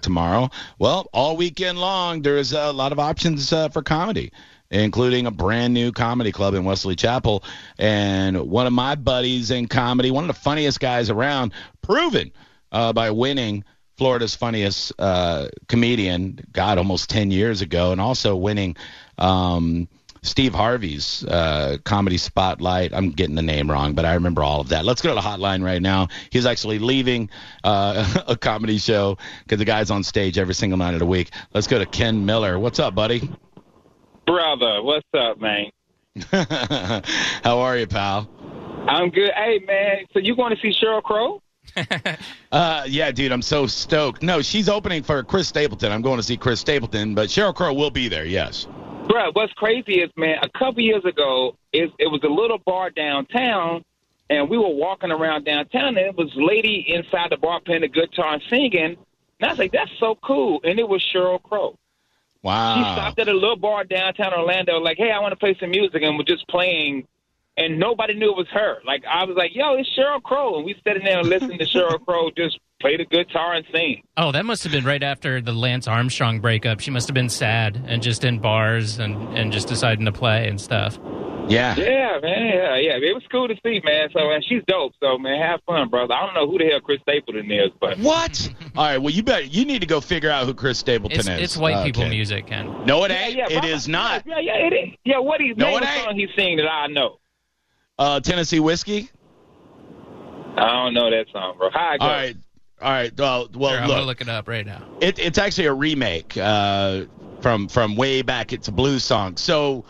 Tomorrow. Well, all weekend long, there is a lot of options uh, for comedy, including a brand new comedy club in Wesley Chapel. And one of my buddies in comedy, one of the funniest guys around, proven uh, by winning Florida's funniest uh, comedian, God, almost 10 years ago, and also winning. Um, Steve Harvey's uh, comedy spotlight. I'm getting the name wrong, but I remember all of that. Let's go to the hotline right now. He's actually leaving uh, a comedy show because the guy's on stage every single night of the week. Let's go to Ken Miller. What's up, buddy? Brother, what's up, man? How are you, pal? I'm good. Hey, man, so you going to see Sheryl Crow? uh, yeah, dude, I'm so stoked. No, she's opening for Chris Stapleton. I'm going to see Chris Stapleton, but Sheryl Crow will be there. Yes. Bro, what's crazy is, man, a couple years ago, it, it was a little bar downtown, and we were walking around downtown, and it was a lady inside the bar playing the guitar and singing. And I was like, that's so cool. And it was Sheryl Crow. Wow. She stopped at a little bar downtown Orlando, like, hey, I want to play some music, and we're just playing and nobody knew it was her. Like I was like, "Yo, it's Sheryl Crow," and we sitting there and listening to Sheryl Crow just play the guitar and sing. Oh, that must have been right after the Lance Armstrong breakup. She must have been sad and just in bars and and just deciding to play and stuff. Yeah. Yeah, man. Yeah, yeah. It was cool to see, man. So, and she's dope. So, man, have fun, brother. I don't know who the hell Chris Stapleton is, but what? All right. Well, you bet. You need to go figure out who Chris Stapleton it's, is. It's white okay. people music, Ken. No, it ain't. Yeah, yeah, it is not. Yeah, yeah, it is. Yeah, what he's no, name it ain't. song he's singing that I know. Uh, Tennessee whiskey. I don't know that song, bro. How All right. All right. Well, well, Here, I'm look, gonna look it up right now. It, it's actually a remake uh, from from way back. It's a blues song. So,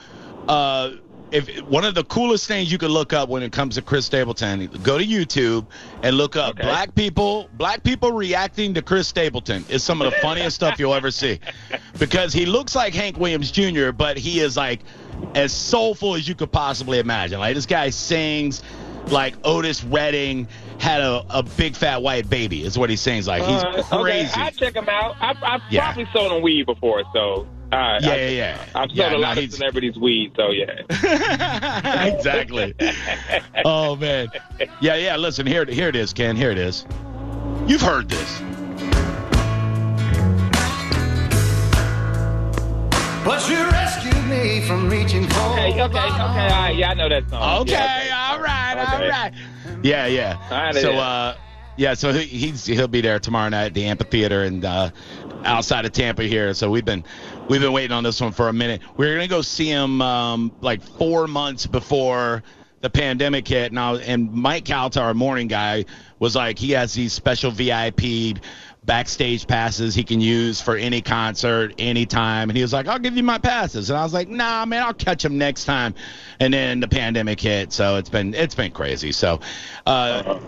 uh, if one of the coolest things you could look up when it comes to Chris Stapleton, go to YouTube and look up Okay. black people black people reacting to Chris Stapleton. Is some of the funniest stuff you'll ever see, because he looks like Hank Williams Jr., but he is like as soulful as you could possibly imagine. Like this guy sings like Otis Redding had a, a big fat white baby. Is what he sings like. He's Uh, crazy. Okay, I check him out. I, I've Yeah. probably sold him weed before, so. Uh, Yeah, I, yeah, yeah. I've sold Yeah, a no, lot of he's- celebrities weed, so yeah. exactly. Oh man. Yeah, yeah. Listen, here, here it is, Ken. Here it is. You've heard this. But you rescued me from reaching for Okay, okay, okay. All right, yeah, I know that song. Okay, Yeah, all right, Okay. right. Yeah, yeah. All right, so, yeah. uh, yeah, so he, he's he'll be there tomorrow night at the amphitheater and uh, outside of Tampa here. So we've been we've been waiting on this one for a minute. We are gonna go see him um, like four months before the pandemic hit, and I and Mike Calta, our morning guy, was like he has these special VIP backstage passes he can use for any concert anytime and he was like i'll give you my passes. And i was like nah man i'll catch him next time. And then the pandemic hit so it's been it's been crazy. So uh,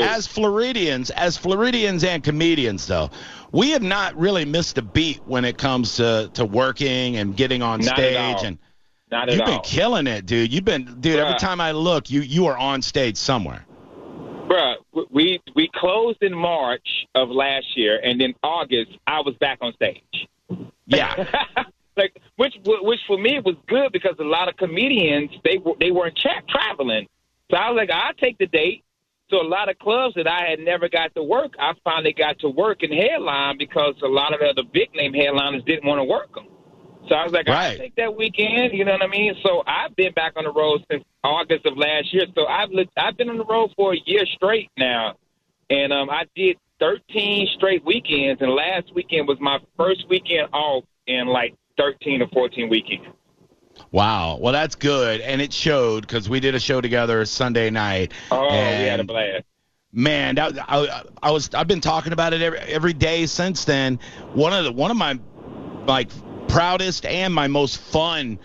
as floridians as floridians and comedians though we have not really missed a beat when it comes to to working and getting on Not at stage all. and Not at all. you've all. been killing it dude you've been dude every time i look you you are on stage somewhere Bruh, we we closed in March of last year, and in August I was back on stage. yeah like which which for me was good because a lot of comedians they were they weren't tra- traveling, so I was like I'll take the date. So a lot of clubs that I had never got to work, I finally got to work and headline because a lot of the other big name headliners didn't want to work them. So I was like, Right. I'll take that weekend. You know what I mean? So I've been back on the road since August of last year. So I've li- I've been on the road for a year straight now, and um, I did 13 straight weekends. And last weekend was my first weekend off in like 13 or 14 weekends. Wow. Well, that's good, and it showed because we did a show together Sunday night. Oh, we had a blast. Man, that, I, I was I've been talking about it every, every day since then. One of the one of my like proudest and my most fun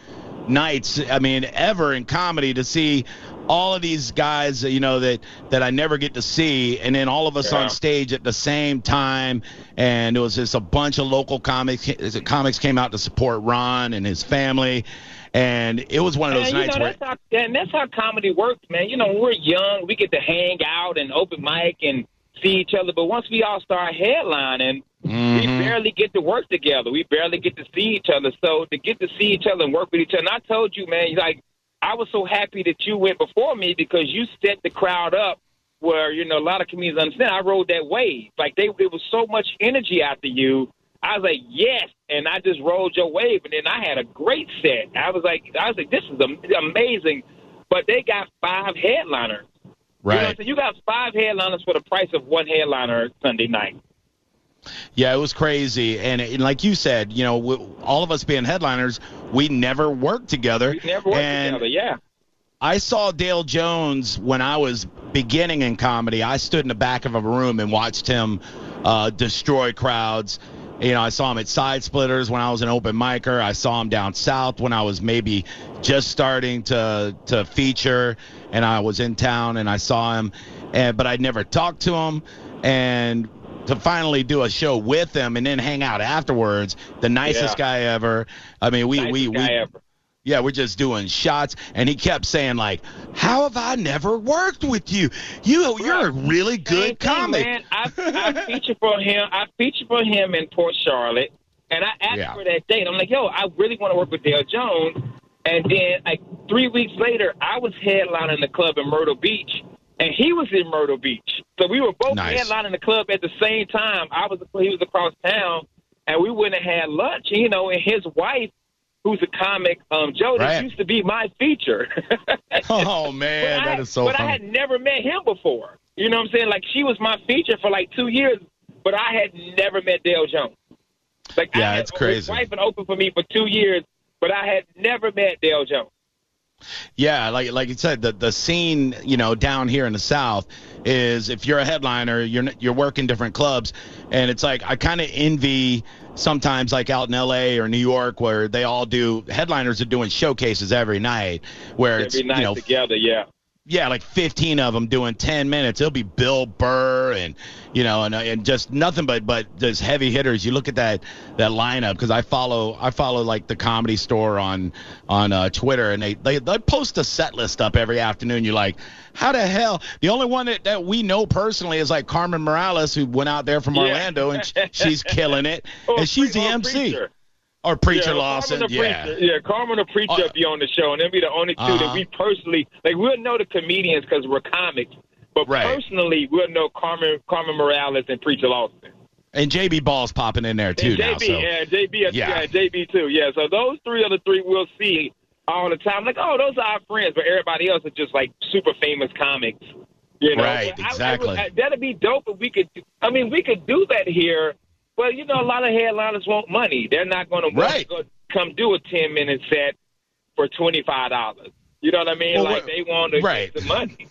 nights. I mean, ever in comedy to see all of these guys, you know, that that I never get to see, and then all of us Yeah. on stage at the same time, and it was just a bunch of local comics. Comics came out to support Ron and his family, and it was one of those Man, you nights know, where. that's how, and that's how comedy works, man. You know, when we're young, we get to hang out and open mic and see each other. But once we all start headlining, we Mhm. barely get to work together. We barely get to see each other. So to get to see each other and work with each other, and I told you, man, like I was so happy that you went before me because you set the crowd up where you know a lot of comedians understand. I rode that wave. Like they, it was so much energy after you. I was like, yes, and I just rode your wave, and then I had a great set. I was like, I was like, this is am- amazing. But they got five headliners. You know Right. saying? You got five headliners for the price of one headliner Sunday night. Yeah, it was crazy, and, and like you said, you know, we, all of us being headliners, we never worked together. We never worked and together. Yeah. I saw Dale Jones when I was beginning in comedy. I stood in the back of a room and watched him uh, destroy crowds. You know, I saw him at Side Splitters when I was an open micer. I saw him down south when I was maybe just starting to to feature, and I was in town and I saw him, and but I'd never talked to him, and to finally do a show with him and then hang out afterwards, the nicest Yeah. guy ever. I mean, we Nicest we guy we ever. yeah, we're just doing shots, and he kept saying like, "How have I never worked with you? You, you're a really good comic." Man. I, I featured for him. I featured for him in Port Charlotte, and I asked Yeah. for that date. I'm like, yo, I really want to work with Dale Jones. And then, like three weeks later, I was headlining the club in Myrtle Beach, and he was in Myrtle Beach. So we were both Nice. headlining the club at the same time. I was, he was across town, and we went and had lunch. You know, and his wife, who's a comic, um, Jody, Right. used to be my feature. Oh man, that I, is so but I had never met him before. You know what I'm saying? Like she was my feature for like two years, but I had never met Dale Jones. Like Yeah, I had, it's crazy. His wife been open for me for two years, but I had never met Dale Jones. Yeah, like like you said, the the scene, you know, down here in the South is if you're a headliner, you're you're working different clubs, and it's like I kind of envy sometimes like out in L.A. or New York where they all do headliners are doing showcases every night, where it's Every night you know together, yeah. Yeah, like 15 of them doing 10 minutes. It'll be Bill Burr and you know and and just nothing but but just heavy hitters. You look at that that lineup because I follow I follow like the Comedy Store on on uh, Twitter and they, they they post a set list up every afternoon. You're like, how the hell? The only one that, that we know personally is like Carmen Morales who went out there from Yeah. Orlando and sh- she's killing it Or and she's the or MC Preacher. Or Preacher yeah, Lawson. Carmen Yeah. Preacher. yeah, Carmen the Preacher Uh, be on the show, and they'll be the only 2 Uh-huh. that we personally like. We'll know the comedians because we're comics, but Right. personally, we'll know Carmen Carmen Morales and Preacher Lawson. And JB Ball's popping in there too and now. JB, So yeah, JB, Yeah. yeah. JB too, yeah. So those three the three we'll see all the time. Like, oh, those are our friends, but everybody else are just like super famous comics. You know, Right, But I- I exactly. I- that'd be dope if we could. I mean, we could do that here, but you know, a lot of headliners want money. They're not going to Right. go, come do a ten minute set for twenty five dollars. You know what I mean? Well, like what- they want to right. get the money.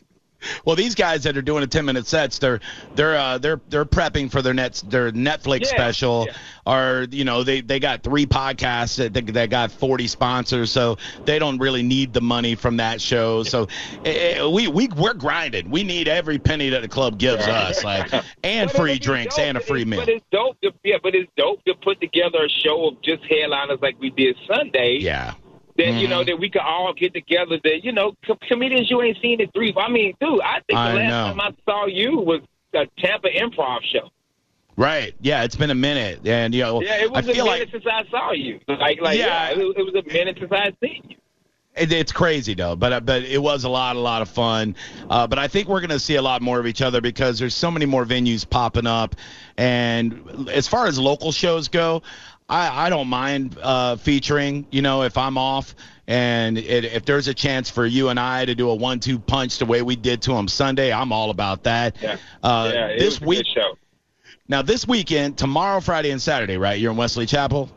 Well, these guys that are doing the 10 minute sets, they're they're uh, they're they're prepping for their net their Netflix Yeah, special, yeah. or you know they they got three podcasts that they, they got 40 sponsors, so they don't really need the money from that show. So eh, eh, we we we're grinding. We need every penny that the club gives us, like and But free drinks dope. and a free meal. But it's dope to yeah, but it's dope to put together a show of just headliners like we did Sunday. Yeah. That you know Mhm. that we could all get together. That you know co- comedians you ain't seen in three. I mean, dude, I think the last know. time I saw you was a Tampa Improv show. Right. Yeah. It's been a minute, and you know Yeah, it was I feel a like minute since I saw you. Like, like Yeah. yeah, it, was, it was a minute since I had seen you. It's crazy though, but uh, but it was a lot, a lot of fun. Uh, but I think we're going to see a lot more of each other because there's so many more venues popping up. And as far as local shows go, I, I don't mind uh, featuring. You know, if I'm off and it, if there's a chance for you and I to do a one-two punch the way we did to him Sunday, I'm all about that. Yeah, Uh, yeah, it this was a week, good show. now this weekend, tomorrow, Friday, and Saturday, right? You're in Wesley Chapel.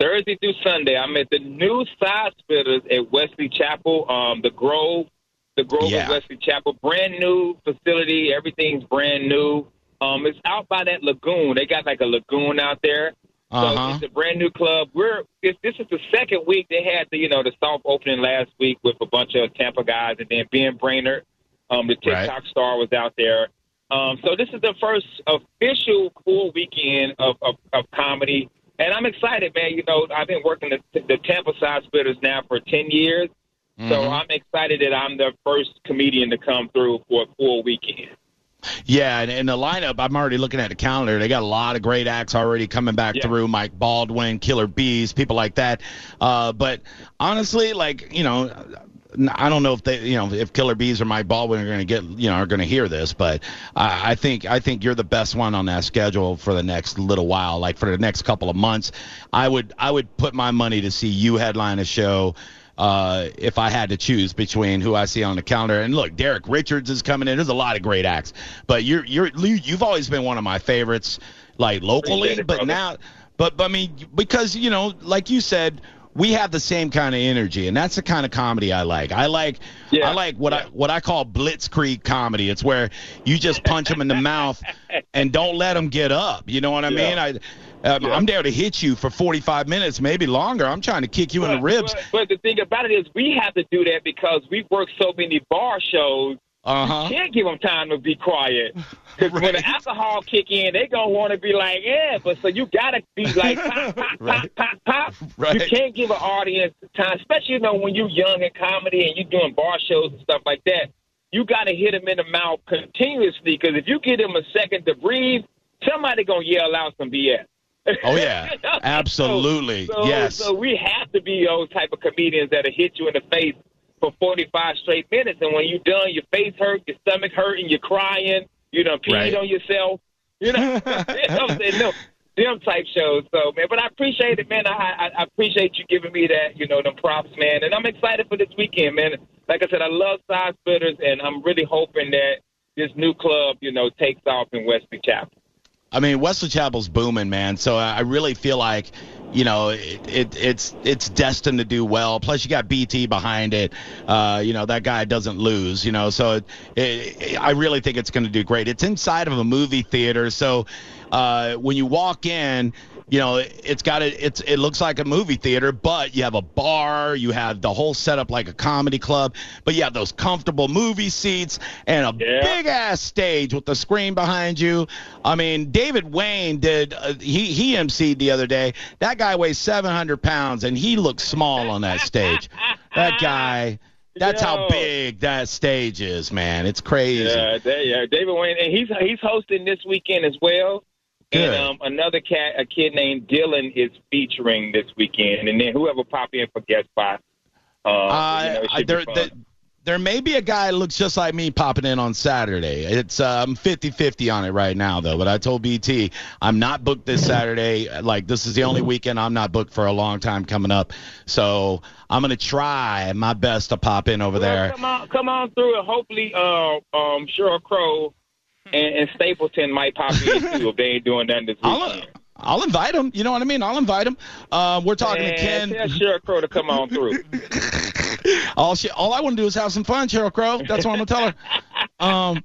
Thursday through Sunday, I'm at the new Side Splitters at Wesley Chapel, um, the Grove, the Grove Yeah. at Wesley Chapel, brand new facility. Everything's brand new. Um, it's out by that lagoon. They got like a lagoon out there. Uh-huh. So it's a brand new club. We're this, this is the second week they had the you know the soft opening last week with a bunch of Tampa guys, and then Ben Brainerd, um, the TikTok Right. star, was out there. Um, so this is the first official full weekend of, of, of comedy, and I'm excited, man. You know, I've been working the, the Tampa Side Splitters now for ten years, so Mhm. I'm excited that I'm the first comedian to come through for a full weekend. Yeah, and in the lineup, I'm already looking at the calendar. They got a lot of great acts already coming back Yeah. through. Mike Baldwin, Killer Bees, people like that. Uh, but honestly, like you know, I don't know if they, you know, if Killer Bees or Mike Baldwin are going to get, you know, are going to hear this. But I, I think I think you're the best one on that schedule for the next little while, like for the next couple of months. I would I would put my money to see you headline a show uh, if I had to choose between who I see on the calendar. And look, Derek Richards is coming in. There's a lot of great acts, but you're you're you've always been one of my favorites, like locally. It, but brother. now, but but I mean, because you know, like you said. We have the same kind of energy, and that's the kind of comedy I like. I like, Yeah. I like what I what I call blitzkrieg comedy. It's where you just punch them in the mouth and don't let them get up. You know what I Yeah. mean? I, um, Yeah. I'm there to hit you for 45 minutes, maybe longer. I'm trying to kick you in the ribs. But, but the thing about it is, we have to do that because we work so many bar shows. Uh huh. You Can't give them time to be quiet. Because when the alcohol kick in, they gonna want to be like, yeah. But so you gotta be like, pop, pop, Right. pop, pop, pop. Right. You can't give an audience time, especially you know when you're young in comedy and you're doing bar shows and stuff like that. You gotta hit them in the mouth continuously because if you give them a second to breathe, somebody gonna yell out some BS. Oh yeah, absolutely. So, yes. So we have to be those type of comedians that'll hit you in the face for 45 straight minutes. And when you're done, your face hurt, your stomach hurting, you're crying, you done peed Right. on yourself. You know, you know I'm saying? No, them type shows. So, man, but I appreciate it, man. I, I, I appreciate you giving me that, you know, them props, man. And I'm excited for this weekend, man. Like I said, I love side splitters, and I'm really hoping that this new club, you know, takes off in Wesley Chapel. I mean, Wesley Chapel's booming, man. So I really feel like, you know, it, it it's it's destined to do well. Plus, you got BT behind it. Uh, you know, that guy doesn't lose. You know, so it, I really think it's going to do great. It's inside of a movie theater, so uh, when you walk in. You know, it's got it. It's it looks like a movie theater, but you have a bar. You have the whole setup like a comedy club, but you have those comfortable movie seats and a Yeah. big ass stage with the screen behind you. I mean, David Wayne did. Uh, he he emceed the other day. That guy weighs 700 pounds, and he looks small on that stage. That guy. That's how big that stage is, man. It's crazy. Yeah, yeah, David Wayne, and he's he's hosting this weekend as well. Good. And um, another cat, a kid named Dylan, is featuring this weekend, and then whoever pop in for guest spot. Uh, you know, Uh, I, there, fun. there, there may be a guy that looks just like me popping in on Saturday. It's uh, I'm 50-50 on it right now though. But I told BT I'm not booked this Saturday. Like this is the only weekend I'm not booked for a long time coming up. So I'm gonna try my best to pop in over Well, there. Come on, come on through, and hopefully, uh, um, Sheryl Crow and, and Stapleton might pop in too if they ain't doing nothing this I'll. I'll invite him. You know what I mean? I'll invite him. Uh, we're talking to Ken. Tell Sheryl Crow to come on through. all she, all I want to do is have some fun, Sheryl Crow. That's what I'm gonna tell her. Um,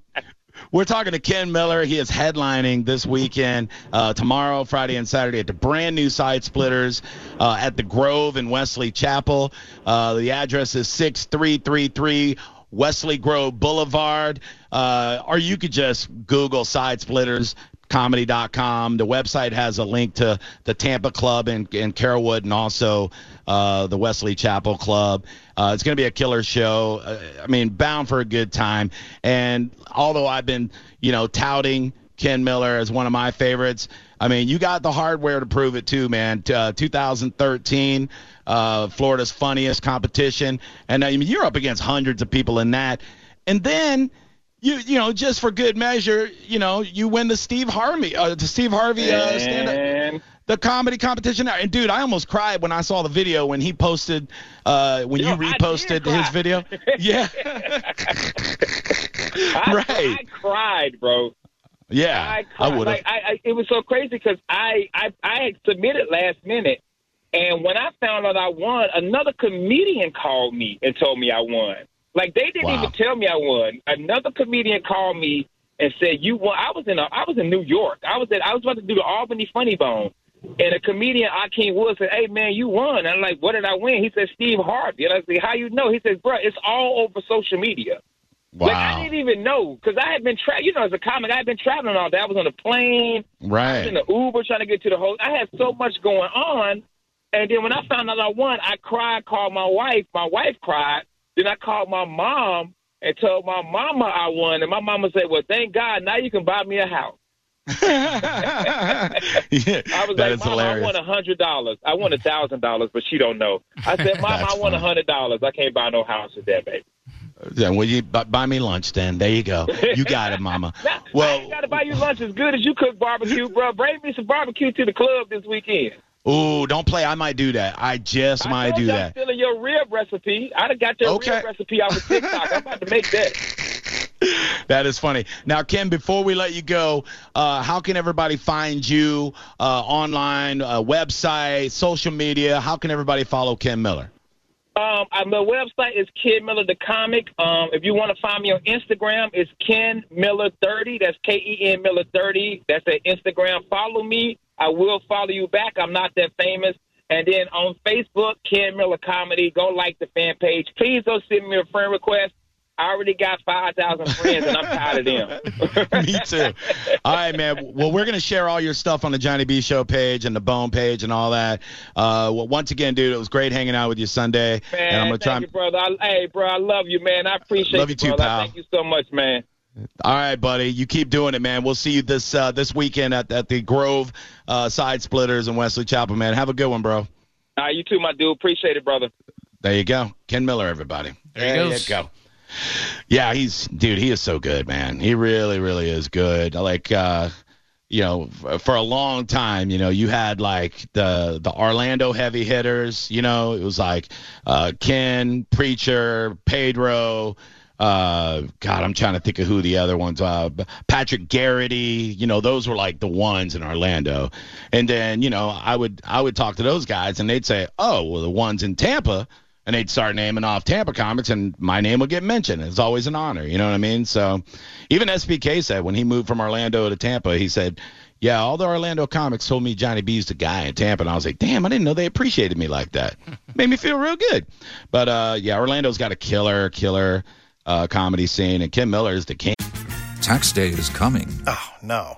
we're talking to Ken Miller. He is headlining this weekend, uh, tomorrow, Friday, and Saturday at the brand new Side Splitters uh, at the Grove in Wesley Chapel. Uh, the address is 6333 Wesley Grove Boulevard. Uh, or you could just Google Side Splitters comedy.com. The website has a link to the Tampa Club in, in Carrollwood and also uh, the Wesley Chapel Club. Uh, it's going to be a killer show. Uh, I mean, bound for a good time. And although I've been, you know, touting Ken Miller as one of my favorites, I mean, you got the hardware to prove it too, man. Uh, 2013, uh, Florida's funniest competition, and I mean, you're up against hundreds of people in that. And then you you know just for good measure, you know you win the Steve Harvey uh, the Steve Harvey uh, stand up the comedy competition. And dude, I almost cried when I saw the video when he posted uh, when Yo, you reposted his video. Yeah, I, Right. I cried, bro. Yeah, I, I would have. Like, I, I, it was so crazy because I, I, I had submitted last minute, and when I found out I won, another comedian called me and told me I won. Like they didn't Wow. even tell me I won. Another comedian called me and said you won. I was in a, I was in New York. I was at I was about to do the Albany Funny Bone. And a comedian, Akeem Wood, said, "Hey man, you won." And I'm like, "What did I win?" He said, "Steve Harvey." And I said, "How you know?" He says, "Bro, it's all over social media." Wow. Like I didn't even know because I had been tra- you know as a comic I had been traveling all day. I was on a plane, I was right. in the Uber trying to get to the hotel. I had so much going on, and then when I found out I won, I cried. Called my wife. My wife cried. Then I called my mom and told my mama I won, and my mama said, "Well, thank God, now you can buy me a house." yeah, I was like, Mama, hilarious. I won a hundred dollars. I won a thousand dollars, but she don't know. I said, That's I won a hundred dollars. I can't buy no house with that, baby. Yeah, well, you bu- buy me lunch then. There you go. You got it, Mama. Now, I Well, ain't got to buy you lunch as good as you cook barbecue, bro. Bring me some barbecue to the club this weekend. ooh, don't play. I might do that. I just I might do you I'm that. stealing your rib recipe. I got your Okay. rib recipe off of TikTok. I'm about to make that. That is funny. Now, Ken, before we let you go, uh, how can everybody find you uh, online, uh, website, social media? How can everybody follow Ken Miller? Um, uh, my website is Ken Miller the comic. Um, if you want to find me on Instagram, it's Ken Miller thirty. That's K E N Miller thirty. That's at Instagram. Follow me. I will follow you back. I'm not that famous. And then on Facebook, Ken Miller Comedy. Go like the fan page. Please don't send me a friend request. I already got five thousand friends, and I'm tired of them. Me too. All right, man. Well, we're gonna share all your stuff on the Johnny B Show page and the Bone page and all that. Uh, well, once again, dude, it was great hanging out with you Sunday. Man, and I'm gonna thank try. you, brother. I, hey, bro, I love you, man. I appreciate Love you, you too, pal. Thank you so much, man. All right, buddy. You keep doing it, man. We'll see you this uh, this weekend at, at the Grove uh, Side Splitters in Wesley Chapel, man. Have a good one, bro. All right, you too, my dude. Appreciate it, brother. There you go. Ken Miller, everybody. There he goes. you go. Yeah, he's dude, he is so good, man. He really, really is good. Like uh you know, for a long time, you know, you had like the the Orlando heavy hitters, you know, it was like uh Ken, Preacher, Pedro, uh God, I'm trying to think of who the other ones uh Patrick Garrity, you know, those were like the ones in Orlando. And then, you know, I would I would talk to those guys and they'd say, "Oh, well the ones in Tampa and they'd start naming off Tampa comics, and my name would get mentioned. It's always an honor, you know what I mean? So, even SBK said when he moved from Orlando to Tampa, he said, "Yeah, all the Orlando comics told me Johnny B's the guy in Tampa," and I was like, "Damn, I didn't know they appreciated me like that." Made me feel real good. But uh, yeah, Orlando's got a killer, killer uh, comedy scene, and Ken Miller is the king. Tax day is coming. Oh, no.